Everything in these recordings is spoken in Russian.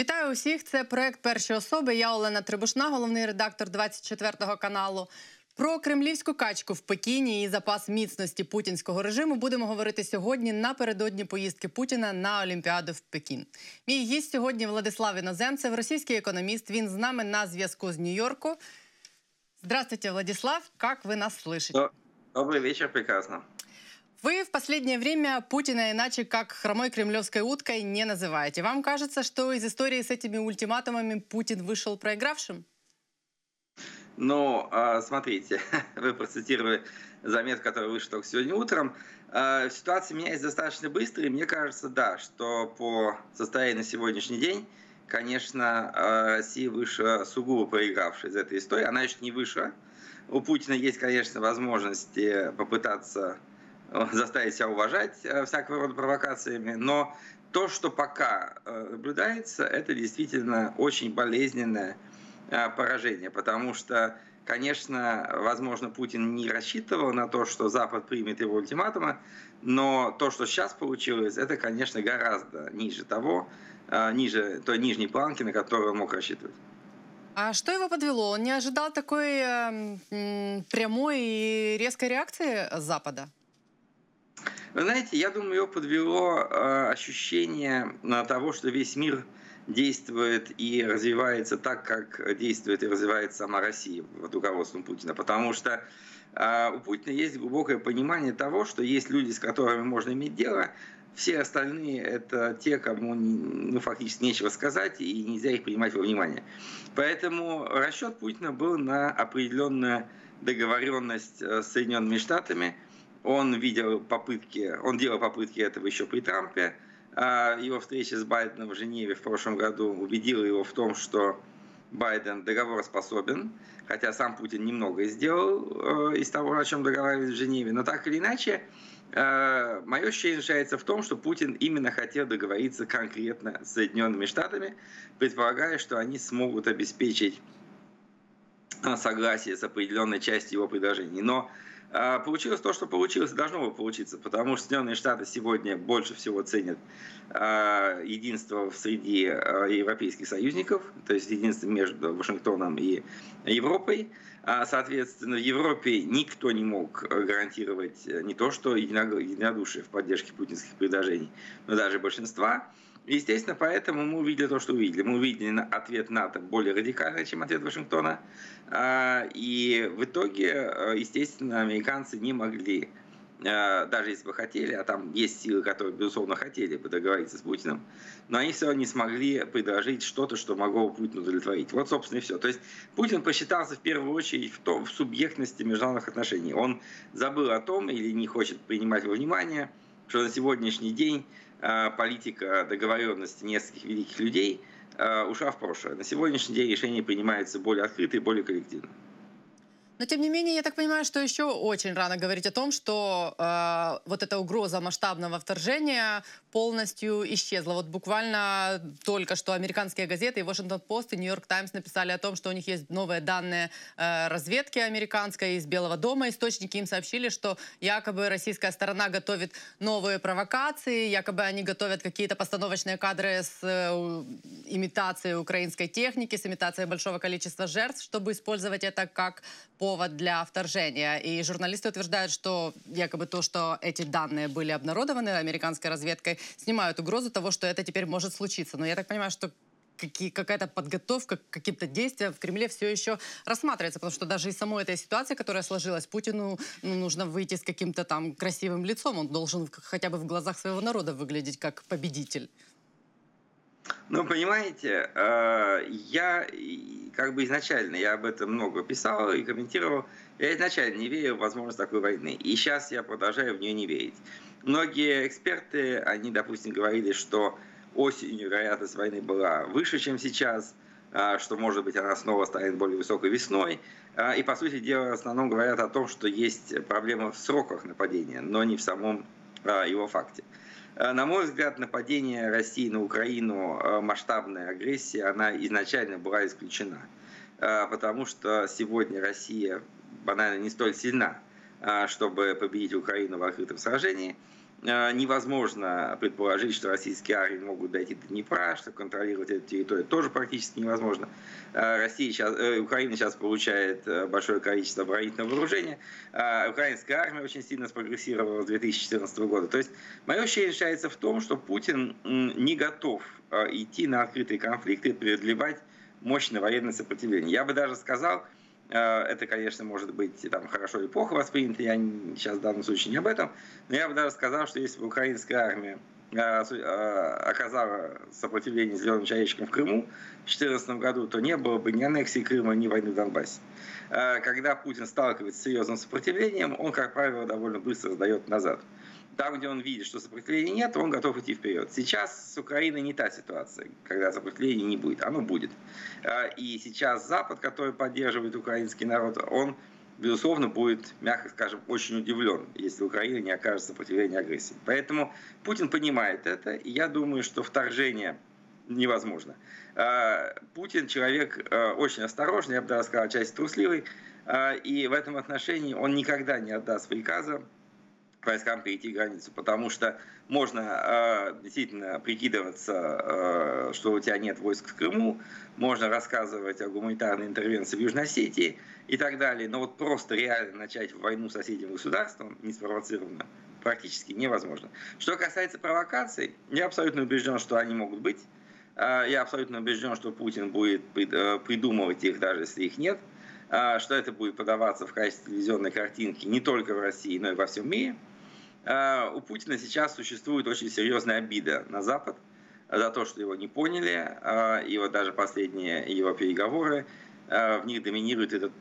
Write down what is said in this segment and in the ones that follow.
Вітаю усіх! Це проект перші особи. Я Олена Трибушна, головний редактор 24 каналу. Про кремлівську качку в Пекіні і запас міцності путінського режиму будемо говорити сьогодні напередодні поїздки Путіна на Олімпіаду в Пекін. Мій гість сьогодні Владислав Іноземцев, російський економіст. Він з нами на зв'язку з Нью-Йорку. Здравствуйте, Владислав. Как вы нас слышите? Добрый вечер, прекрасно. Вы в последнее время Путина иначе как хромой кремлевской уткой не называете. Вам кажется, что из истории с этими ультиматумами Путин вышел проигравшим? Ну, а, смотрите, вы процитировали заметку, которая вышла только сегодня утром. А, ситуация меняется достаточно быстро, и мне кажется, да, что по состоянию на сегодняшний день, конечно, а, Россия вышла сугубо проигравшая из этой истории. Она еще не вышла. У Путина есть, конечно, возможности попытаться заставить себя уважать э, всякого рода провокациями, но то, что пока э, наблюдается, это действительно очень болезненное э, поражение, потому что, конечно, возможно, Путин не рассчитывал на то, что Запад примет его ультиматумы, но то, что сейчас получилось, это, конечно, гораздо ниже того, ниже той нижней планки, на которую он мог рассчитывать. А что его подвело? Он не ожидал такой э, прямой и резкой реакции Запада? Вы знаете, я думаю, его подвело э, ощущение э, того, что весь мир действует и развивается так, как действует и развивается сама Россия под руководством Путина. Потому что э, у Путина есть глубокое понимание того, что есть люди, с которыми можно иметь дело, все остальные это те, кому ну, фактически нечего сказать, и нельзя их принимать во внимание. Поэтому расчет Путина был на определенную договоренность с Соединенными Штатами – он видел попытки, он делал попытки этого еще при Трампе. А его встреча с Байденом в Женеве в прошлом году убедила его в том, что Байден договороспособен, хотя сам Путин немного сделал э, из того, о чем договаривались в Женеве. Но так или иначе, э, мое ощущение заключается в том, что Путин именно хотел договориться конкретно с Соединенными Штатами, предполагая, что они смогут обеспечить э, согласие с определенной частью его предложений. Но получилось то, что получилось, должно было получиться, потому что Соединенные Штаты сегодня больше всего ценят а, единство среди а, европейских союзников, то есть единство между Вашингтоном и Европой. Соответственно, в Европе никто не мог гарантировать не то, что единодушие в поддержке путинских предложений, но даже большинства. Естественно, поэтому мы увидели то, что увидели. Мы увидели ответ НАТО более радикальный, чем ответ Вашингтона. А, и в итоге, естественно, американцы не могли, а, даже если бы хотели, а там есть силы, которые, безусловно, хотели бы договориться с Путиным, но они все равно не смогли предложить что-то, что могло бы Путину удовлетворить. Вот, собственно, и все. То есть Путин посчитался в первую очередь в, том, в субъектности международных отношений. Он забыл о том или не хочет принимать во внимание, что на сегодняшний день Э, политика договоренности нескольких великих людей э, ушла в прошлое. На сегодняшний день решения принимаются более открыто и более коллективно. Но тем не менее, я так понимаю, что еще очень рано говорить о том, что э, вот эта угроза масштабного вторжения полностью исчезла. Вот буквально только что американские газеты и Вашингтон-Пост и Нью-Йорк Таймс написали о том, что у них есть новые данные э, разведки американской из Белого дома. Источники им сообщили, что якобы российская сторона готовит новые провокации, якобы они готовят какие-то постановочные кадры с э, имитацией украинской техники, с имитацией большого количества жертв, чтобы использовать это как повод для вторжения. И журналисты утверждают, что якобы то, что эти данные были обнародованы американской разведкой, снимают угрозу того, что это теперь может случиться. Но я так понимаю, что какая-то подготовка к каким-то действиям в Кремле все еще рассматривается, потому что даже и самой этой ситуации, которая сложилась, Путину ну, нужно выйти с каким-то там красивым лицом, он должен хотя бы в глазах своего народа выглядеть как победитель. Ну, понимаете, э, я как бы изначально, я об этом много писал и комментировал, я изначально не верил в возможность такой войны. И сейчас я продолжаю в нее не верить. Многие эксперты, они, допустим, говорили, что осенью вероятность войны была выше, чем сейчас, э, что, может быть, она снова станет более высокой весной. Э, и, по сути дела, в основном говорят о том, что есть проблема в сроках нападения, но не в самом его факте. Э, на мой взгляд, нападение России на Украину, э, масштабная агрессия, она изначально была исключена. Э, потому что сегодня Россия банально не столь сильна, чтобы победить Украину в открытом сражении. Э, невозможно предположить, что российские армии могут дойти до Днепра, что контролировать эту территорию тоже практически невозможно. Э, Россия сейчас, э, Украина сейчас получает большое количество оборонительного вооружения. Украинская армия очень сильно спрогрессировала с 2014 года. То есть мое ощущение заключается в том, что Путин не готов идти на открытые конфликты и преодолевать мощное военное сопротивление. Я бы даже сказал, Э, это, конечно, может быть там, хорошо или плохо воспринято, я сейчас в данном случае не об этом, но я бы даже сказал, что если бы украинская армия э, э, оказала сопротивление зеленым человечкам в Крыму в 2014 году, то не было бы ни аннексии Крыма, ни войны в Донбассе. Когда Путин сталкивается с серьезным сопротивлением, он, как правило, довольно быстро сдает назад. Там, где он видит, что сопротивления нет, он готов идти вперед. Сейчас с Украиной не та ситуация, когда сопротивления не будет. Оно будет. А, и сейчас Запад, который поддерживает украинский народ, он, безусловно, будет, мягко скажем, очень удивлен, если Украина не окажет сопротивления агрессии. Поэтому Путин понимает это, и я думаю, что вторжение невозможно. А, Путин человек а, очень осторожный, я бы даже сказал, часть трусливый, и в этом отношении он никогда не отдаст приказа войскам перейти границу, потому что можно э, действительно прикидываться, э, что у тебя нет войск в Крыму, можно рассказывать о гуманитарной интервенции в Южной Осетии и так далее, но вот просто реально начать войну с соседним государством, не спровоцированно, практически невозможно. Что касается провокаций, я абсолютно убежден, что они могут быть. Э, я абсолютно убежден, что Путин будет э, придумывать их, даже если их нет что это будет подаваться в качестве телевизионной картинки не только в России, но и во всем мире – у Путина сейчас существует очень серьезная обида на Запад за то, что его не поняли, э, и вот даже последние его переговоры, э, в них доминирует эта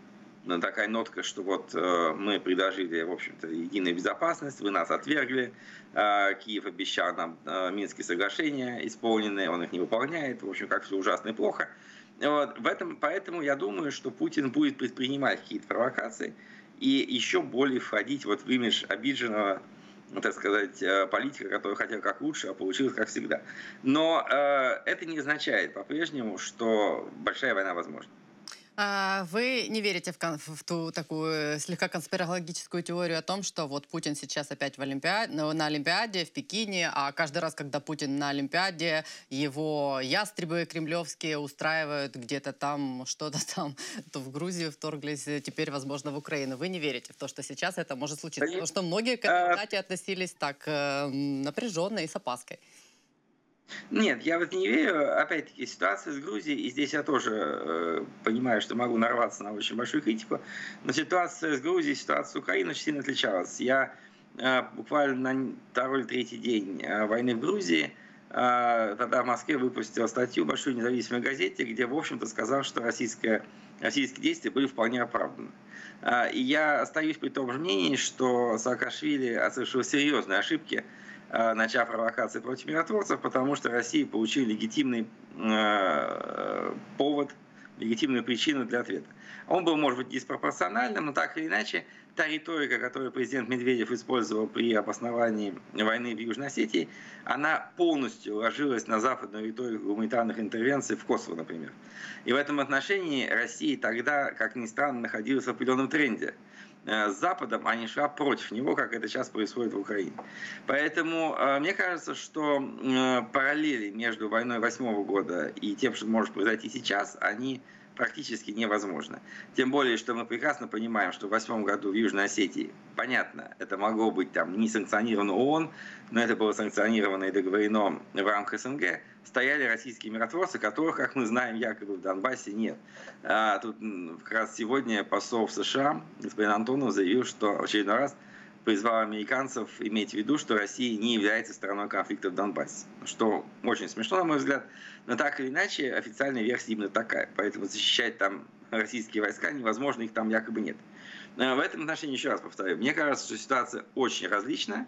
ну, такая нотка, что вот мы предложили, в общем-то, единую безопасность, вы нас отвергли, Киев обещал нам Минские соглашения исполненные, он их не выполняет, в общем, как все ужасно и плохо. Вот, в этом, поэтому я думаю, что Путин будет предпринимать какие-то провокации и еще более входить вот в имидж обиженного так сказать, э, политика, который хотел как лучше, а получилось как всегда. Но э, это не означает по-прежнему, что большая война возможна. А, вы не верите в, в ту такую слегка конспирологическую теорию о том, что вот Путин сейчас опять в Олимпиаде, ну, на Олимпиаде в Пекине, а каждый раз, когда Путин на Олимпиаде, его ястребы кремлевские устраивают где-то там, что-то там, то в Грузию вторглись, теперь, возможно, в Украину. Вы не верите в то, что сейчас это может случиться? Потому что многие к этой дате относились так э, напряженно и с опаской. Нет, я вот не верю. Опять-таки, ситуация с Грузией, и здесь я тоже э, понимаю, что могу нарваться на очень большую критику, но ситуация с Грузией, ситуация с Украиной очень сильно отличалась. Я э, буквально на второй или третий день э, войны в Грузии э, тогда в Москве выпустил статью в большой независимой газете, где, в общем-то, сказал, что российское, российские действия были вполне оправданы. Э, и я остаюсь при том же мнении, что Саакашвили совершил серьезные ошибки – начав провокации против миротворцев, потому что Россия получила легитимный э, повод, легитимную причину для ответа. Он был, может быть, диспропорциональным, но так или иначе, та риторика, которую президент Медведев использовал при обосновании войны в Южной Осетии, она полностью ложилась на западную риторику гуманитарных интервенций в Косово, например. И в этом отношении Россия тогда, как ни странно, находилась в определенном тренде – Э, с Западом, а не шла против него, как это сейчас происходит в Украине. Поэтому э, мне кажется, что э, параллели между войной восьмого года и тем, что может произойти сейчас, они практически невозможно. Тем более, что мы прекрасно понимаем, что в восьмом году в Южной Осетии, понятно, это могло быть там не санкционировано ООН, но это было санкционировано и договорено в рамках СНГ, стояли российские миротворцы, которых, как мы знаем, якобы в Донбассе нет. А тут как раз сегодня посол в США, господин Антонов, заявил, что очередной раз призвал американцев иметь в виду, что Россия не является стороной конфликта в Донбассе. Что очень смешно, на мой взгляд. Но так или иначе, официальная версия именно такая. Поэтому защищать там российские войска невозможно, их там якобы нет. В этом отношении еще раз повторю. Мне кажется, что ситуация очень различная.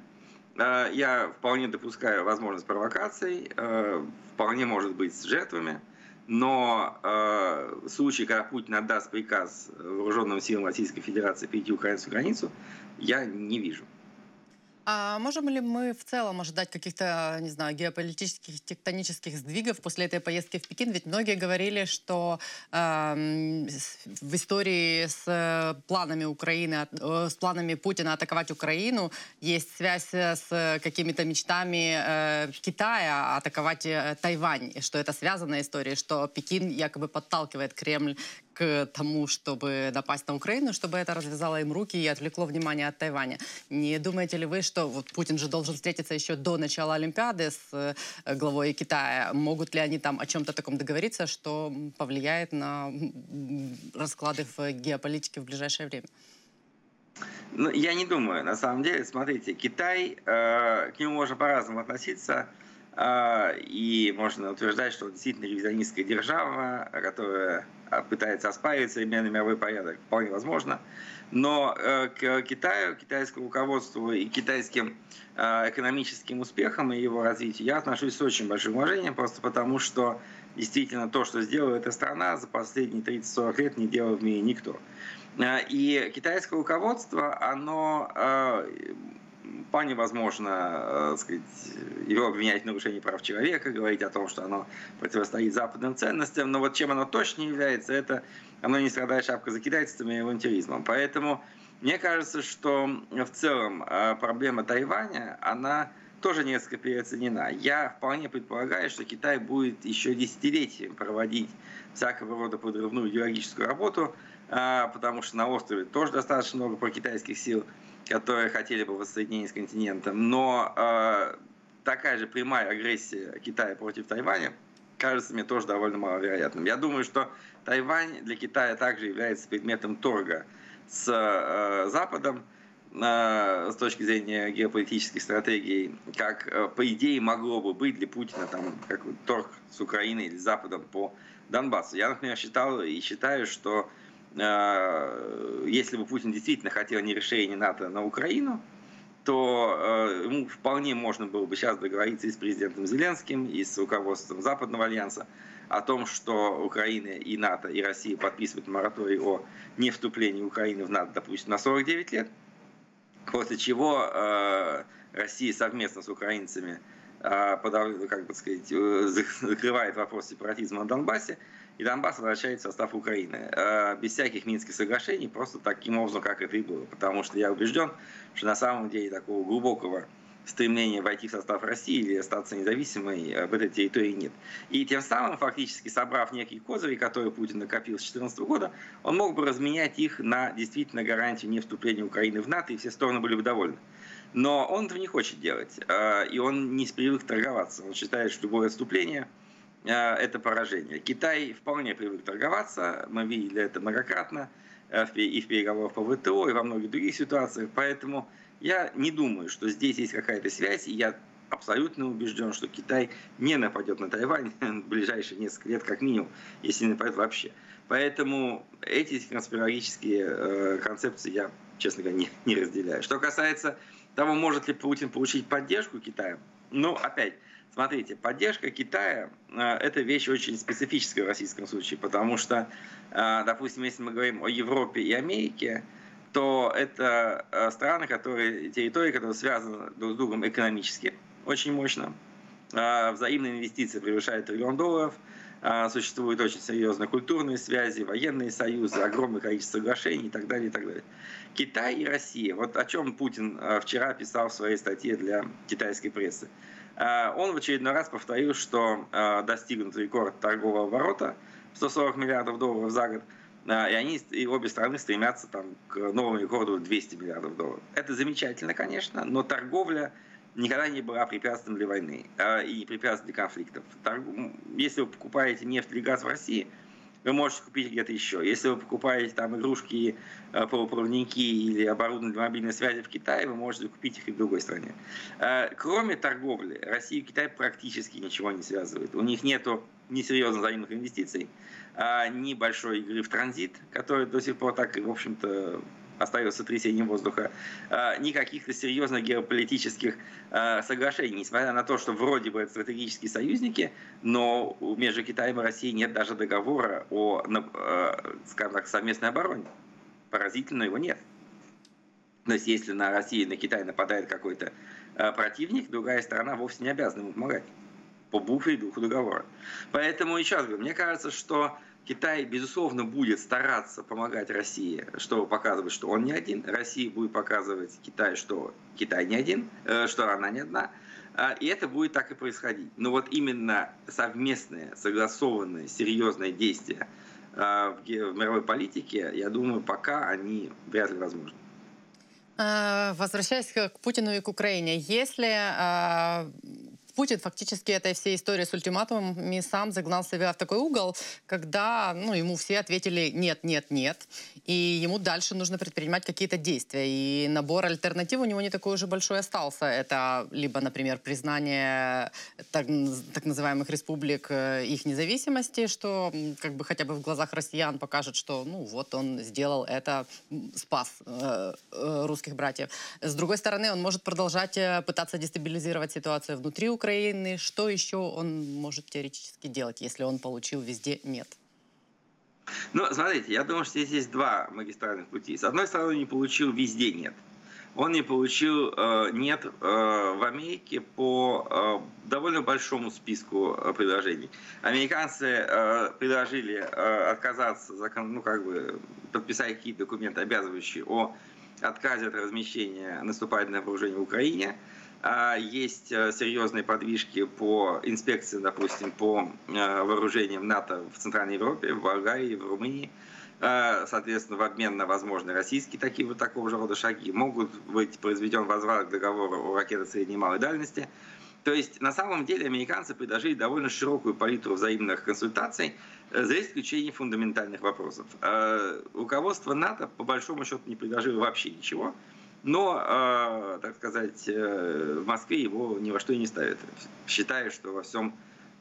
Я вполне допускаю возможность провокаций, вполне может быть с жертвами, но э, случай, когда Путин отдаст приказ вооруженным силам Российской Федерации перейти украинскую границу, я не вижу. А можем ли мы в целом ожидать каких-то, не знаю, геополитических, тектонических сдвигов после этой поездки в Пекин? Ведь многие говорили, что э, в истории с э, планами Украины, э, с планами Путина атаковать Украину есть связь с какими-то мечтами э, Китая атаковать э, Тайвань, что это связанная история, что Пекин якобы подталкивает Кремль к тому, чтобы напасть на Украину, чтобы это развязало им руки и отвлекло внимание от Тайваня. Не думаете ли вы, что вот Путин же должен встретиться еще до начала Олимпиады с э, главой Китая? Могут ли они там о чем-то таком договориться, что повлияет на расклады в геополитике в ближайшее время? Ну, я не думаю. На самом деле, смотрите, Китай, э, к нему можно по-разному относиться. Э, и можно утверждать, что он действительно ревизионистская держава, которая а, пытается оспаривать современный мировой порядок, вполне возможно. Но э, к Китаю, китайскому руководству и китайским э, экономическим успехам и его развитию я отношусь с очень большим уважением, просто потому что действительно то, что сделала эта страна за последние 30-40 лет, не делал в мире никто. И китайское руководство, оно вполне возможно э, сказать, его обвинять в нарушении прав человека, говорить о том, что оно противостоит западным ценностям, но вот чем оно точно является, это оно не страдает шапка за китайцем и авантюризмом. Поэтому мне кажется, что в целом э, проблема Тайваня, она тоже несколько переоценена. Я вполне предполагаю, что Китай будет еще десятилетиями проводить всякого рода подрывную идеологическую работу, э, потому что на острове тоже достаточно много прокитайских сил – которые хотели бы воссоединения с континентом, но э, такая же прямая агрессия Китая против Тайваня кажется мне тоже довольно маловероятным. Я думаю, что Тайвань для Китая также является предметом торга с э, Западом э, с точки зрения геополитической стратегии, как э, по идее могло бы быть для Путина там как торг с Украиной или с Западом по Донбассу. Я, например, считал и считаю, что если бы Путин действительно хотел не решения НАТО на Украину, то э, ему вполне можно было бы сейчас договориться и с президентом Зеленским, и с руководством Западного альянса о том, что Украина и НАТО, и Россия подписывают мораторий о невступлении Украины в НАТО, допустим, на 49 лет, после чего э, Россия совместно с украинцами как бы сказать, закрывает вопрос сепаратизма на Донбассе, и Донбасс возвращается в состав Украины. Э, без всяких Минских соглашений, просто таким образом, как это и было. Потому что я убежден, что на самом деле такого глубокого стремления войти в состав России или остаться независимой э, в этой территории нет. И тем самым, фактически собрав некие козыри, которые Путин накопил с 2014 года, он мог бы разменять их на действительно гарантию не вступления Украины в НАТО, и все стороны были бы довольны. Но он этого не хочет делать, э, и он не привык торговаться. Он считает, что любое отступление – это поражение. Китай вполне привык торговаться, мы видели это многократно э, и в переговорах по ВТО, и во многих других ситуациях, поэтому я не думаю, что здесь есть какая-то связь, и я абсолютно убежден, что Китай не нападет на Тайвань в ближайшие несколько лет как минимум, если не нападет вообще. Поэтому эти конспирологические э, концепции я, честно говоря, не, не разделяю. Что касается того, может ли Путин получить поддержку Китая, ну, опять, Смотрите, поддержка Китая э, – это вещь очень специфическая в российском случае, потому что, э, допустим, если мы говорим о Европе и Америке, то это э, страны, которые, территории, которые связаны друг с другом экономически очень мощно. Взаимные инвестиции превышают триллион долларов, существуют очень серьезные культурные связи, военные союзы, огромное количество соглашений и так далее, и так далее. Китай и Россия. Вот о чем Путин вчера писал в своей статье для китайской прессы. Э, он в очередной раз повторил, что э, достигнут рекорд торгового оборота 140 миллиардов долларов за год, э, и они и обе страны стремятся там, к новому рекорду 200 миллиардов долларов. Это замечательно, конечно, но торговля никогда не была препятствием для войны и препятствием для конфликтов. Если вы покупаете нефть или газ в России – вы можете купить где-то еще. Если вы покупаете там игрушки, э, полупроводники или оборудование для мобильной связи в Китае, вы можете купить их и в другой стране. Э, кроме торговли, Россия и Китай практически ничего не связывает. У них нет ни серьезных взаимных инвестиций, а ни большой игры в транзит, который до сих пор так, в общем-то, остается трясением воздуха, а, ни каких-то серьезных геополитических а, соглашений, несмотря на то, что вроде бы это стратегические союзники, но между Китаем и Россией нет даже договора о, а, скажем так, совместной обороне. Поразительно, его нет. То есть если на Россию, на Китай нападает какой-то противник, другая сторона вовсе не обязана ему помогать по букве и духу договора. Поэтому еще раз говорю, мне кажется, что Китай, безусловно, будет стараться помогать России, чтобы показывать, что он не один. Россия будет показывать Китаю, что Китай не один, э, что она не одна. А, и это будет так и происходить. Но вот именно совместные, согласованные, серьезные действия а, в мировой политике, я думаю, пока они вряд ли возможны. А, возвращаясь к Путину и к Украине, если Путин фактически этой всей историей с ультиматумами сам загнал себя в такой угол, когда ну, ему все ответили «нет, нет, нет», и ему дальше нужно предпринимать какие-то действия. И набор альтернатив у него не такой уже большой остался. Это либо, например, признание так, так называемых республик их независимости, что как бы хотя бы в глазах россиян покажет, что ну вот он сделал это, спас э, русских братьев. С другой стороны, он может продолжать пытаться дестабилизировать ситуацию внутри Украины, Украины, что еще он может теоретически делать, если он получил везде «нет»? Ну, смотрите, я думаю, что здесь есть два магистральных пути. С одной стороны, он не получил везде «нет». Он не получил э, «нет» э, в Америке по э, довольно большому списку э, предложений. Американцы э, предложили э, отказаться, ну, как бы, подписать какие-то документы, обязывающие о отказе от размещения наступательного вооружения в Украине – а есть э, серьезные подвижки по инспекции, допустим, по э, вооружениям НАТО в Центральной Европе, в Болгарии, в Румынии. Э, соответственно, в обмен на возможные российские такие вот такого же рода шаги могут быть произведен возврат к договору о ракетах средней и малой дальности. То есть, на самом деле, американцы предложили довольно широкую палитру взаимных консультаций, за исключением фундаментальных вопросов. Руководство НАТО, по большому счету, не предложило вообще ничего но, э, так сказать, э, в Москве его ни во что и не ставят, считая, что во всем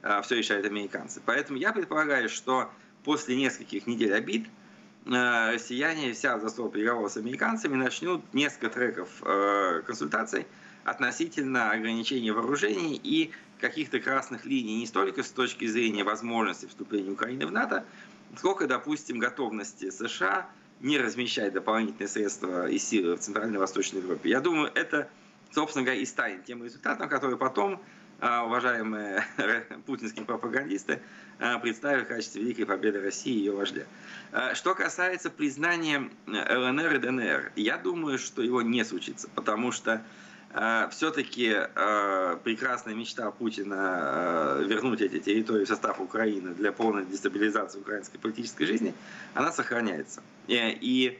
э, все решают американцы. Поэтому я предполагаю, что после нескольких недель обид э, россияне, вся за стол переговоров с американцами, начнут несколько треков э, консультаций относительно ограничения вооружений и каких-то красных линий не столько с точки зрения возможности вступления Украины в НАТО, сколько, допустим, готовности США – не размещать дополнительные средства и силы в Центральной Восточной Европе. Я думаю, это, собственно говоря, и станет тем результатом, который потом а, уважаемые путинские пропагандисты а, представят в качестве великой победы России и ее вождя. А, что касается признания ЛНР и ДНР, я думаю, что его не случится, потому что Э, все-таки э, прекрасная мечта Путина э, вернуть эти территории в состав Украины для полной дестабилизации украинской политической жизни, она сохраняется. И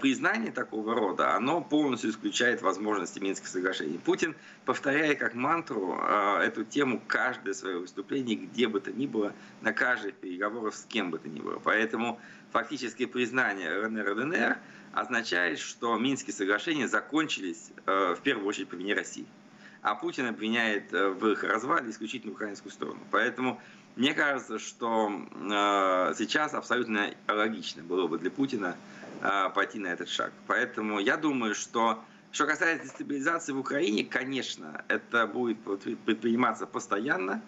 признание такого рода, оно полностью исключает возможности Минских соглашений. Путин, повторяя как мантру эту тему каждое свое выступление, где бы то ни было, на каждых переговорах с кем бы то ни было. Поэтому фактически признание РНР и ДНР – означает, что Минские соглашения закончились э, в первую очередь по вине России. А Путин обвиняет э, в их развале исключительно украинскую сторону. Поэтому мне кажется, что э, сейчас абсолютно логично было бы для Путина пойти на этот шаг. Поэтому я думаю, что что касается дестабилизации в Украине, конечно, это будет предприниматься постоянно.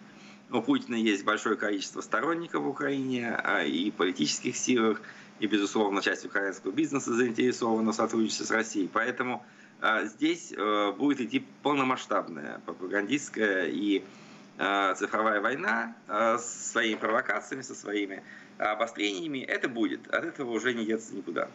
У Путина есть большое количество сторонников в Украине и политических силах, и, безусловно, часть украинского бизнеса заинтересована в сотрудничестве с Россией. Поэтому э, здесь э, будет идти полномасштабная пропагандистская и э, цифровая война э, с своими провокациями, со своими обострениями. Это будет. От этого уже не деться никуда.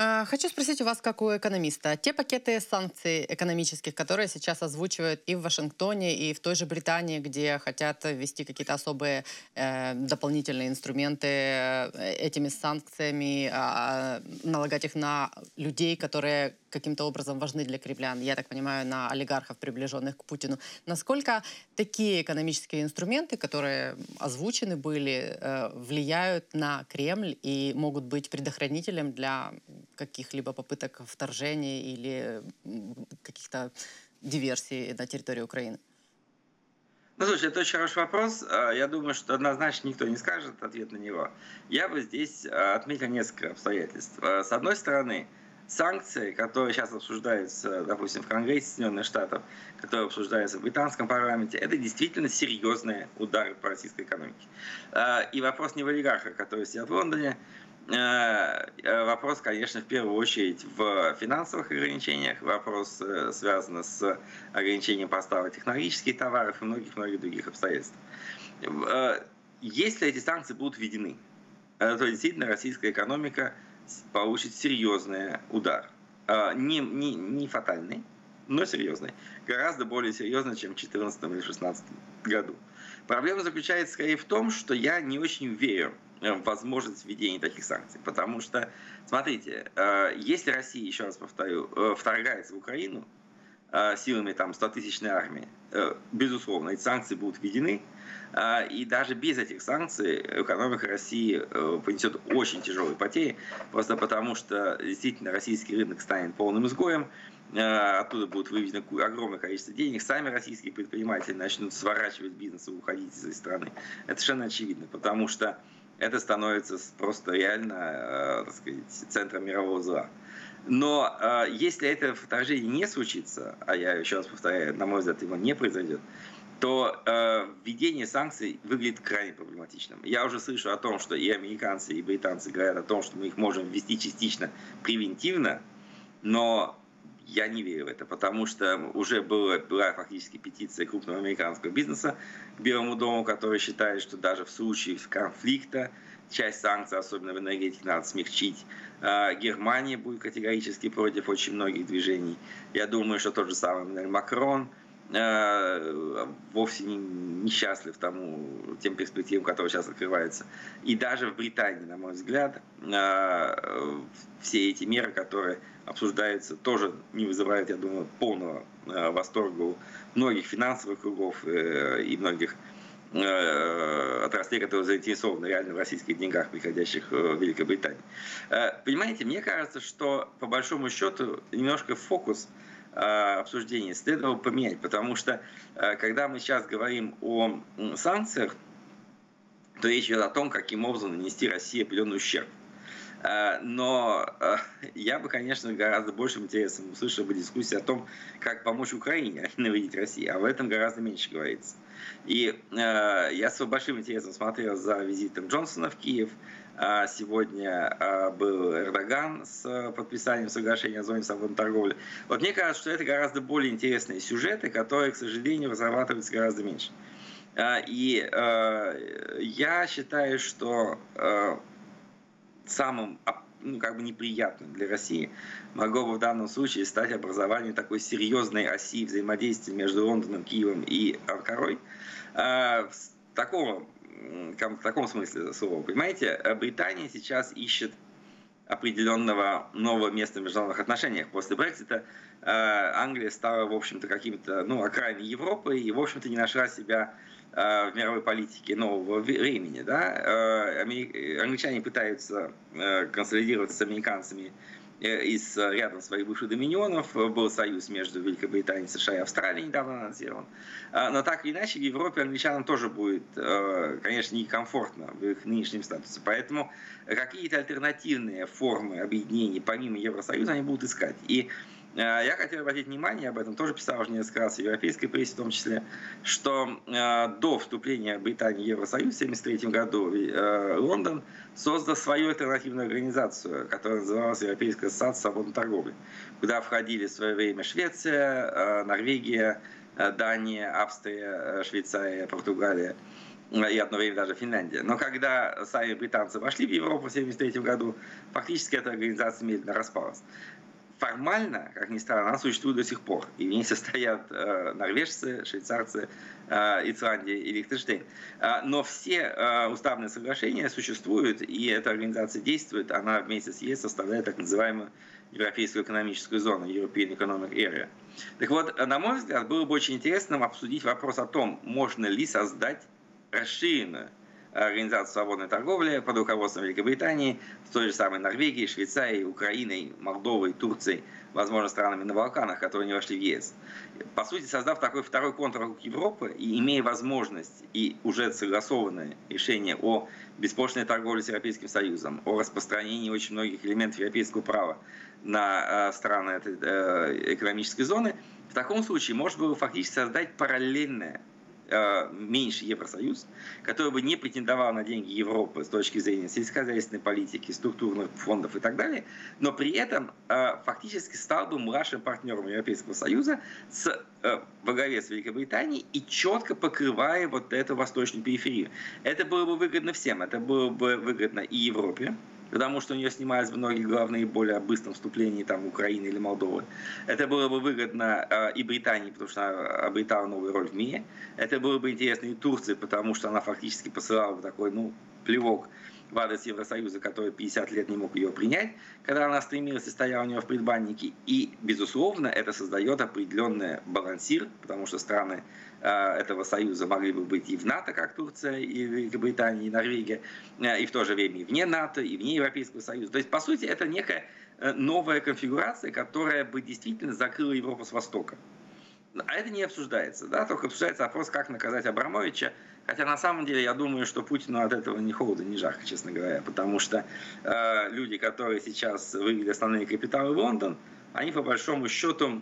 А, хочу спросить у вас, как у экономиста, те пакеты санкций экономических, которые сейчас озвучивают и в Вашингтоне, и в той же Британии, где хотят ввести какие-то особые э, дополнительные инструменты э, этими санкциями, э, налагать их на людей, которые каким-то образом важны для кремлян, я так понимаю, на олигархов, приближенных к Путину. Насколько такие экономические инструменты, которые озвучены были, э, влияют на Кремль и могут быть предохранителем для каких-либо попыток вторжения или каких-то диверсий на территории Украины? Ну, слушай, это очень хороший вопрос. А, я думаю, что однозначно никто не скажет ответ на него. Я бы здесь а, отметил несколько обстоятельств. А, с одной стороны, санкции, которые сейчас обсуждаются, допустим, в Конгрессе Соединенных Штатов, которые обсуждаются в британском парламенте, это действительно серьезные удары по российской экономике. А, и вопрос не в олигархах, которые сидят в Лондоне, вопрос, конечно, в первую очередь в финансовых ограничениях. Вопрос связан с ограничением поставок технологических товаров и многих-многих других обстоятельств. Если эти санкции будут введены, то действительно российская экономика получит серьезный удар. Не, не, не фатальный, но серьезный. Гораздо более серьезный, чем в 2014 или 2016 году. Проблема заключается скорее в том, что я не очень верю в возможность введения таких санкций. Потому что, смотрите, э, если Россия, еще раз повторю, э, вторгается в Украину э, силами там 100-тысячной армии, безусловно, эти санкции будут введены, и даже без этих санкций экономика России понесет очень тяжелые потери, просто потому что действительно российский рынок станет полным изгоем, Э, оттуда будет выведено огромное количество денег, сами российские предприниматели начнут сворачивать бизнес и уходить из этой страны. Это совершенно очевидно, потому что это становится просто реально, э, так сказать, центром мирового зла. Но э, если это вторжение не случится, а я еще раз повторяю, на мой взгляд, его не произойдет, то э, введение санкций выглядит крайне проблематичным. Я уже слышу о том, что и американцы, и британцы говорят о том, что мы их можем ввести частично превентивно, но я не верю в это, потому что уже была, была фактически петиция крупного американского бизнеса к Белому дому, который считает, что даже в случае конфликта часть санкций, особенно в энергетике, надо смягчить. А, Германия будет категорически против очень многих движений. Я думаю, что тот же самый Макрон вовсе не, несчастлив тому, тем перспективам, которые сейчас открываются. И даже в Британии, на мой взгляд, э, все эти меры, которые обсуждаются, тоже не вызывают, я думаю, полного э, восторга у многих финансовых кругов и многих отраслей, которые заинтересованы реально в российских деньгах, приходящих в Великобританию. Понимаете, мне кажется, что по большому счету немножко фокус – Э, обсуждения следовало поменять, потому что э, когда мы сейчас говорим о санкциях, то речь идет о том, каким образом нанести России определенный ущерб. Э, но я бы, конечно, гораздо большим интересом услышал бы дискуссию о том, как помочь Украине, не навредить России. А в этом гораздо меньше говорится. И я с большим интересом смотрел за визитом Джонсона в Киев. А, сегодня а, был Эрдоган с подписанием соглашения о зоне свободной торговли. Вот мне кажется, что это гораздо более интересные сюжеты, которые, к сожалению, разрабатываются гораздо меньше. А, и я считаю, что самым ну, как бы неприятным для России могло бы в данном случае стать образование такой серьезной оси взаимодействия между Лондоном, Киевом и Анкарой. Такого в таком смысле слова. Понимаете, э, Британия сейчас ищет определенного нового места в международных отношениях. После Брексита э, Англия стала, в общем-то, каким-то, ну, окраиной Европы и, в общем-то, не нашла себя э, в мировой политике нового времени. Да? Англичане пытаются консолидироваться с американцами Э, из э, рядом своих бывших доминионов. Был союз между Великобританией, США и Австралией недавно анонсирован. А, но так или иначе в Европе англичанам тоже будет, э, конечно, некомфортно в их нынешнем статусе. Поэтому какие-то альтернативные формы объединений помимо Евросоюза они будут искать. И Э, я хотел обратить внимание, об этом тоже писал уже несколько раз в европейской прессе в том числе, что э, до вступления Британии в Евросоюз в 1973 году э, Лондон создал свою альтернативную организацию, которая называлась Европейская ассоциация свободной торговли, куда входили в свое время Швеция, Норвегия, Дания, Австрия, Швейцария, Португалия и одно время даже Финляндия. Но когда сами британцы вошли в Европу в 1973 году, фактически эта организация медленно распалась формально, как ни странно, она существует до сих пор. И в ней состоят э, норвежцы, швейцарцы, э, Исландия и Лихтенштейн. Э, но все э, уставные соглашения существуют, и эта организация действует. Она вместе с ЕС составляет так называемую Европейскую экономическую зону, European Economic Area. Так вот, на мой взгляд, было бы очень интересно обсудить вопрос о том, можно ли создать расширенную Организацию свободной торговли под руководством Великобритании, с той же самой Норвегией, Швейцарией, Украиной, Молдовой, Турцией, возможно, странами на Балканах, которые не вошли в ЕС. По сути, создав такой второй контур Европы и имея возможность и уже согласованное решение о беспошлиной торговле с Европейским Союзом, о распространении очень многих элементов европейского права на э, страны этой э, экономической зоны, в таком случае можно было фактически создать параллельное меньше Евросоюз, который бы не претендовал на деньги Европы с точки зрения сельскохозяйственной политики, структурных фондов и так далее, но при этом э, фактически стал бы младшим партнером Европейского Союза с, э, во главе с Великобританией и четко покрывая вот эту восточную периферию. Это было бы выгодно всем. Это было бы выгодно и Европе, потому что у нее снимались многие главные боли о быстром вступлении там, Украины или Молдовы. Это было бы выгодно э, и Британии, потому что она обретала новую роль в мире. Это было бы интересно и Турции, потому что она фактически посылала бы такой ну, плевок в адрес Евросоюза, который 50 лет не мог ее принять, когда она стремилась и стояла у нее в предбаннике. И, безусловно, это создает определенный балансир, потому что страны э, этого союза могли бы быть и в НАТО, как Турция, и Великобритания, и Норвегия, э, и в то же время и вне НАТО, и вне Европейского Союза. То есть, по сути, это некая э, новая конфигурация, которая бы действительно закрыла Европу с Востока. А это не обсуждается, да, только обсуждается вопрос, как наказать Абрамовича, Хотя на самом деле я думаю, что Путину от этого ни холодно, ни жарко, честно говоря, потому что э, люди, которые сейчас вывели основные капиталы в Лондон, они по большому счету,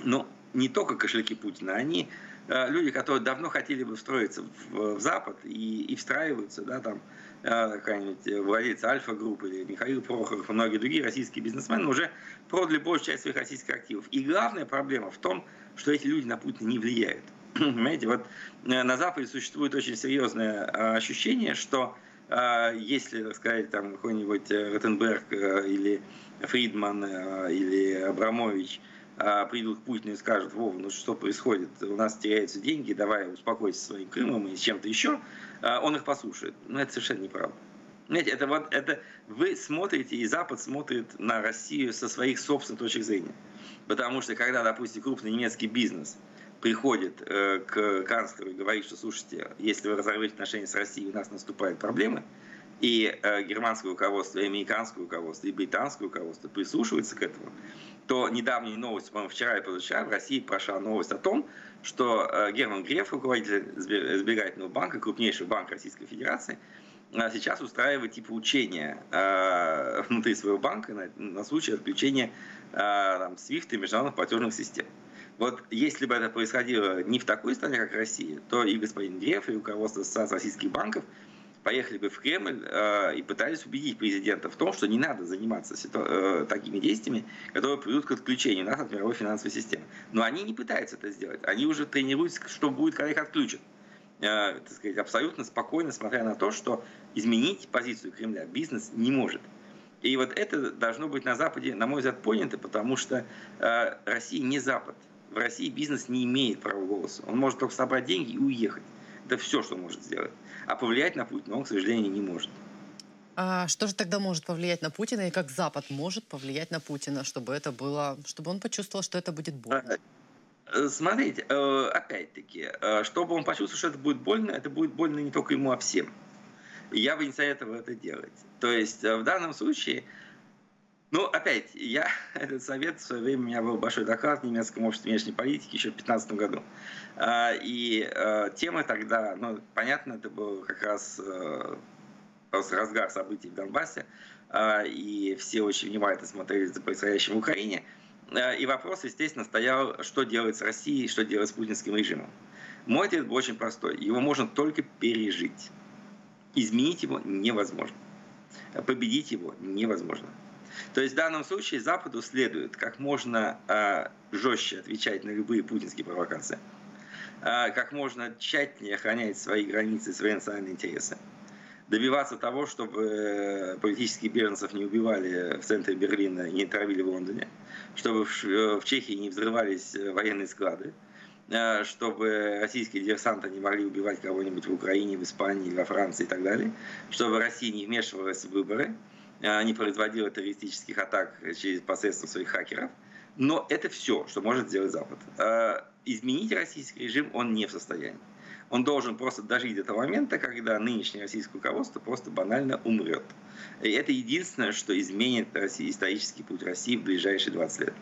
ну, не только кошельки Путина, они э, люди, которые давно хотели бы встроиться в, в Запад и, и встраиваются, да, там какая-нибудь владелец Альфа-группы или Михаил Прохоров многие другие российские бизнесмены уже продали большую часть своих российских активов. И главная проблема в том, что эти люди на Путина не влияют. Понимаете, вот э, на Западе существует очень серьезное а, ощущение, что а, если, так сказать, там какой-нибудь э, Ротенберг э, или Фридман или Абрамович а, придут к Путину и скажут, Вова, ну что происходит, у нас теряются деньги, давай успокойся своим Крымом и чем-то еще, он их послушает. Но это совершенно неправда. Знаете, это вот это вы смотрите, и Запад смотрит на Россию со своих собственных точек зрения. Потому что когда, допустим, крупный немецкий бизнес – приходит э, к канцлеру и говорит, что, слушайте, если вы разорвете отношения с Россией, у нас наступают проблемы, и э, германское руководство, и американское руководство, и британское руководство прислушивается к этому, то недавние новости, по-моему, вчера и позавчера в России прошла новость о том, что э, Герман Греф, руководитель сберегательного банка, крупнейший банк Российской Федерации, э, сейчас устраивает типа учения э, внутри своего банка на, на случай отключения э, там, SWIFT и международных платежных систем. Вот если бы это происходило не в такой стране, как Россия, то и господин Греф, и руководство Ассоциации российских банков поехали бы в Кремль э, и пытались убедить президента в том, что не надо заниматься э, такими действиями, которые приведут к отключению нас от мировой финансовой системы. Но они не пытаются это сделать. Они уже тренируются, что будет, когда их отключат. Э, так сказать, абсолютно спокойно, смотря на то, что изменить позицию Кремля бизнес не может. И вот это должно быть на Западе, на мой взгляд, понято, потому что э, Россия не Запад в России бизнес не имеет права голоса. Он может только собрать деньги и уехать. Это все, что может сделать. А повлиять на Путина он, к сожалению, не может. А что же тогда может повлиять на Путина и как Запад может повлиять на Путина, чтобы это было, чтобы он почувствовал, что это будет больно? Э, смотрите, э, опять-таки, э, чтобы он почувствовал, что это будет больно, это будет больно не только ему, а всем. Я бы не советовал это делать. То есть в данном случае ну, опять, я этот совет в свое время, у меня был большой доклад в немецком обществе внешней политики еще в 2015 году. А, и а, тема тогда, ну, понятно, это был как раз э, разгар событий в Донбассе, а, и все очень внимательно смотрели за происходящим в Украине. И вопрос, естественно, стоял, что делать с Россией, что делать с путинским режимом. Мой ответ был очень простой. Его можно только пережить. Изменить его невозможно. Победить его невозможно. То есть в данном случае Западу следует как можно э, жестче отвечать на любые путинские провокации, э, как можно тщательнее охранять свои границы, свои национальные интересы, добиваться того, чтобы э, политических беженцев не убивали в центре Берлина и не травили в Лондоне, чтобы в, в Чехии не взрывались военные склады, чтобы российские диверсанты не могли убивать кого-нибудь в Украине, в Испании, во Франции и так далее, чтобы Россия не вмешивалась в выборы, Э, не производила террористических атак через посредством своих хакеров. Но это все, что может сделать Запад. Э, изменить российский режим он не в состоянии. Он должен просто дожить до того момента, когда нынешнее российское руководство просто банально умрет. И это единственное, что изменит исторический путь России в ближайшие 20 лет.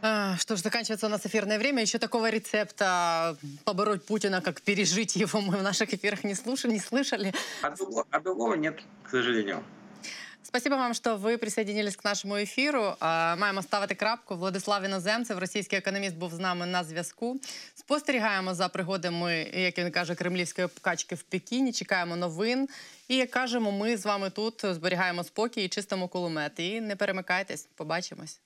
А, что ж, заканчивается у нас эфирное время. Еще такого рецепта побороть Путина, как пережить его, мы в наших эфирах не слушали, не слышали. А другого, а другого нет, к сожалению. Спасибо вам, що ви присоединились к нашому ефіру. Маємо ставити крапку. Владислав Іноземцев, російський економіст, був з нами на зв'язку. Спостерігаємо за пригодами, як він каже, кремлівської качки в Пекіні. Чекаємо новин. І як кажемо, ми з вами тут зберігаємо спокій і чистимо кулемет. І не перемикайтесь. Побачимось.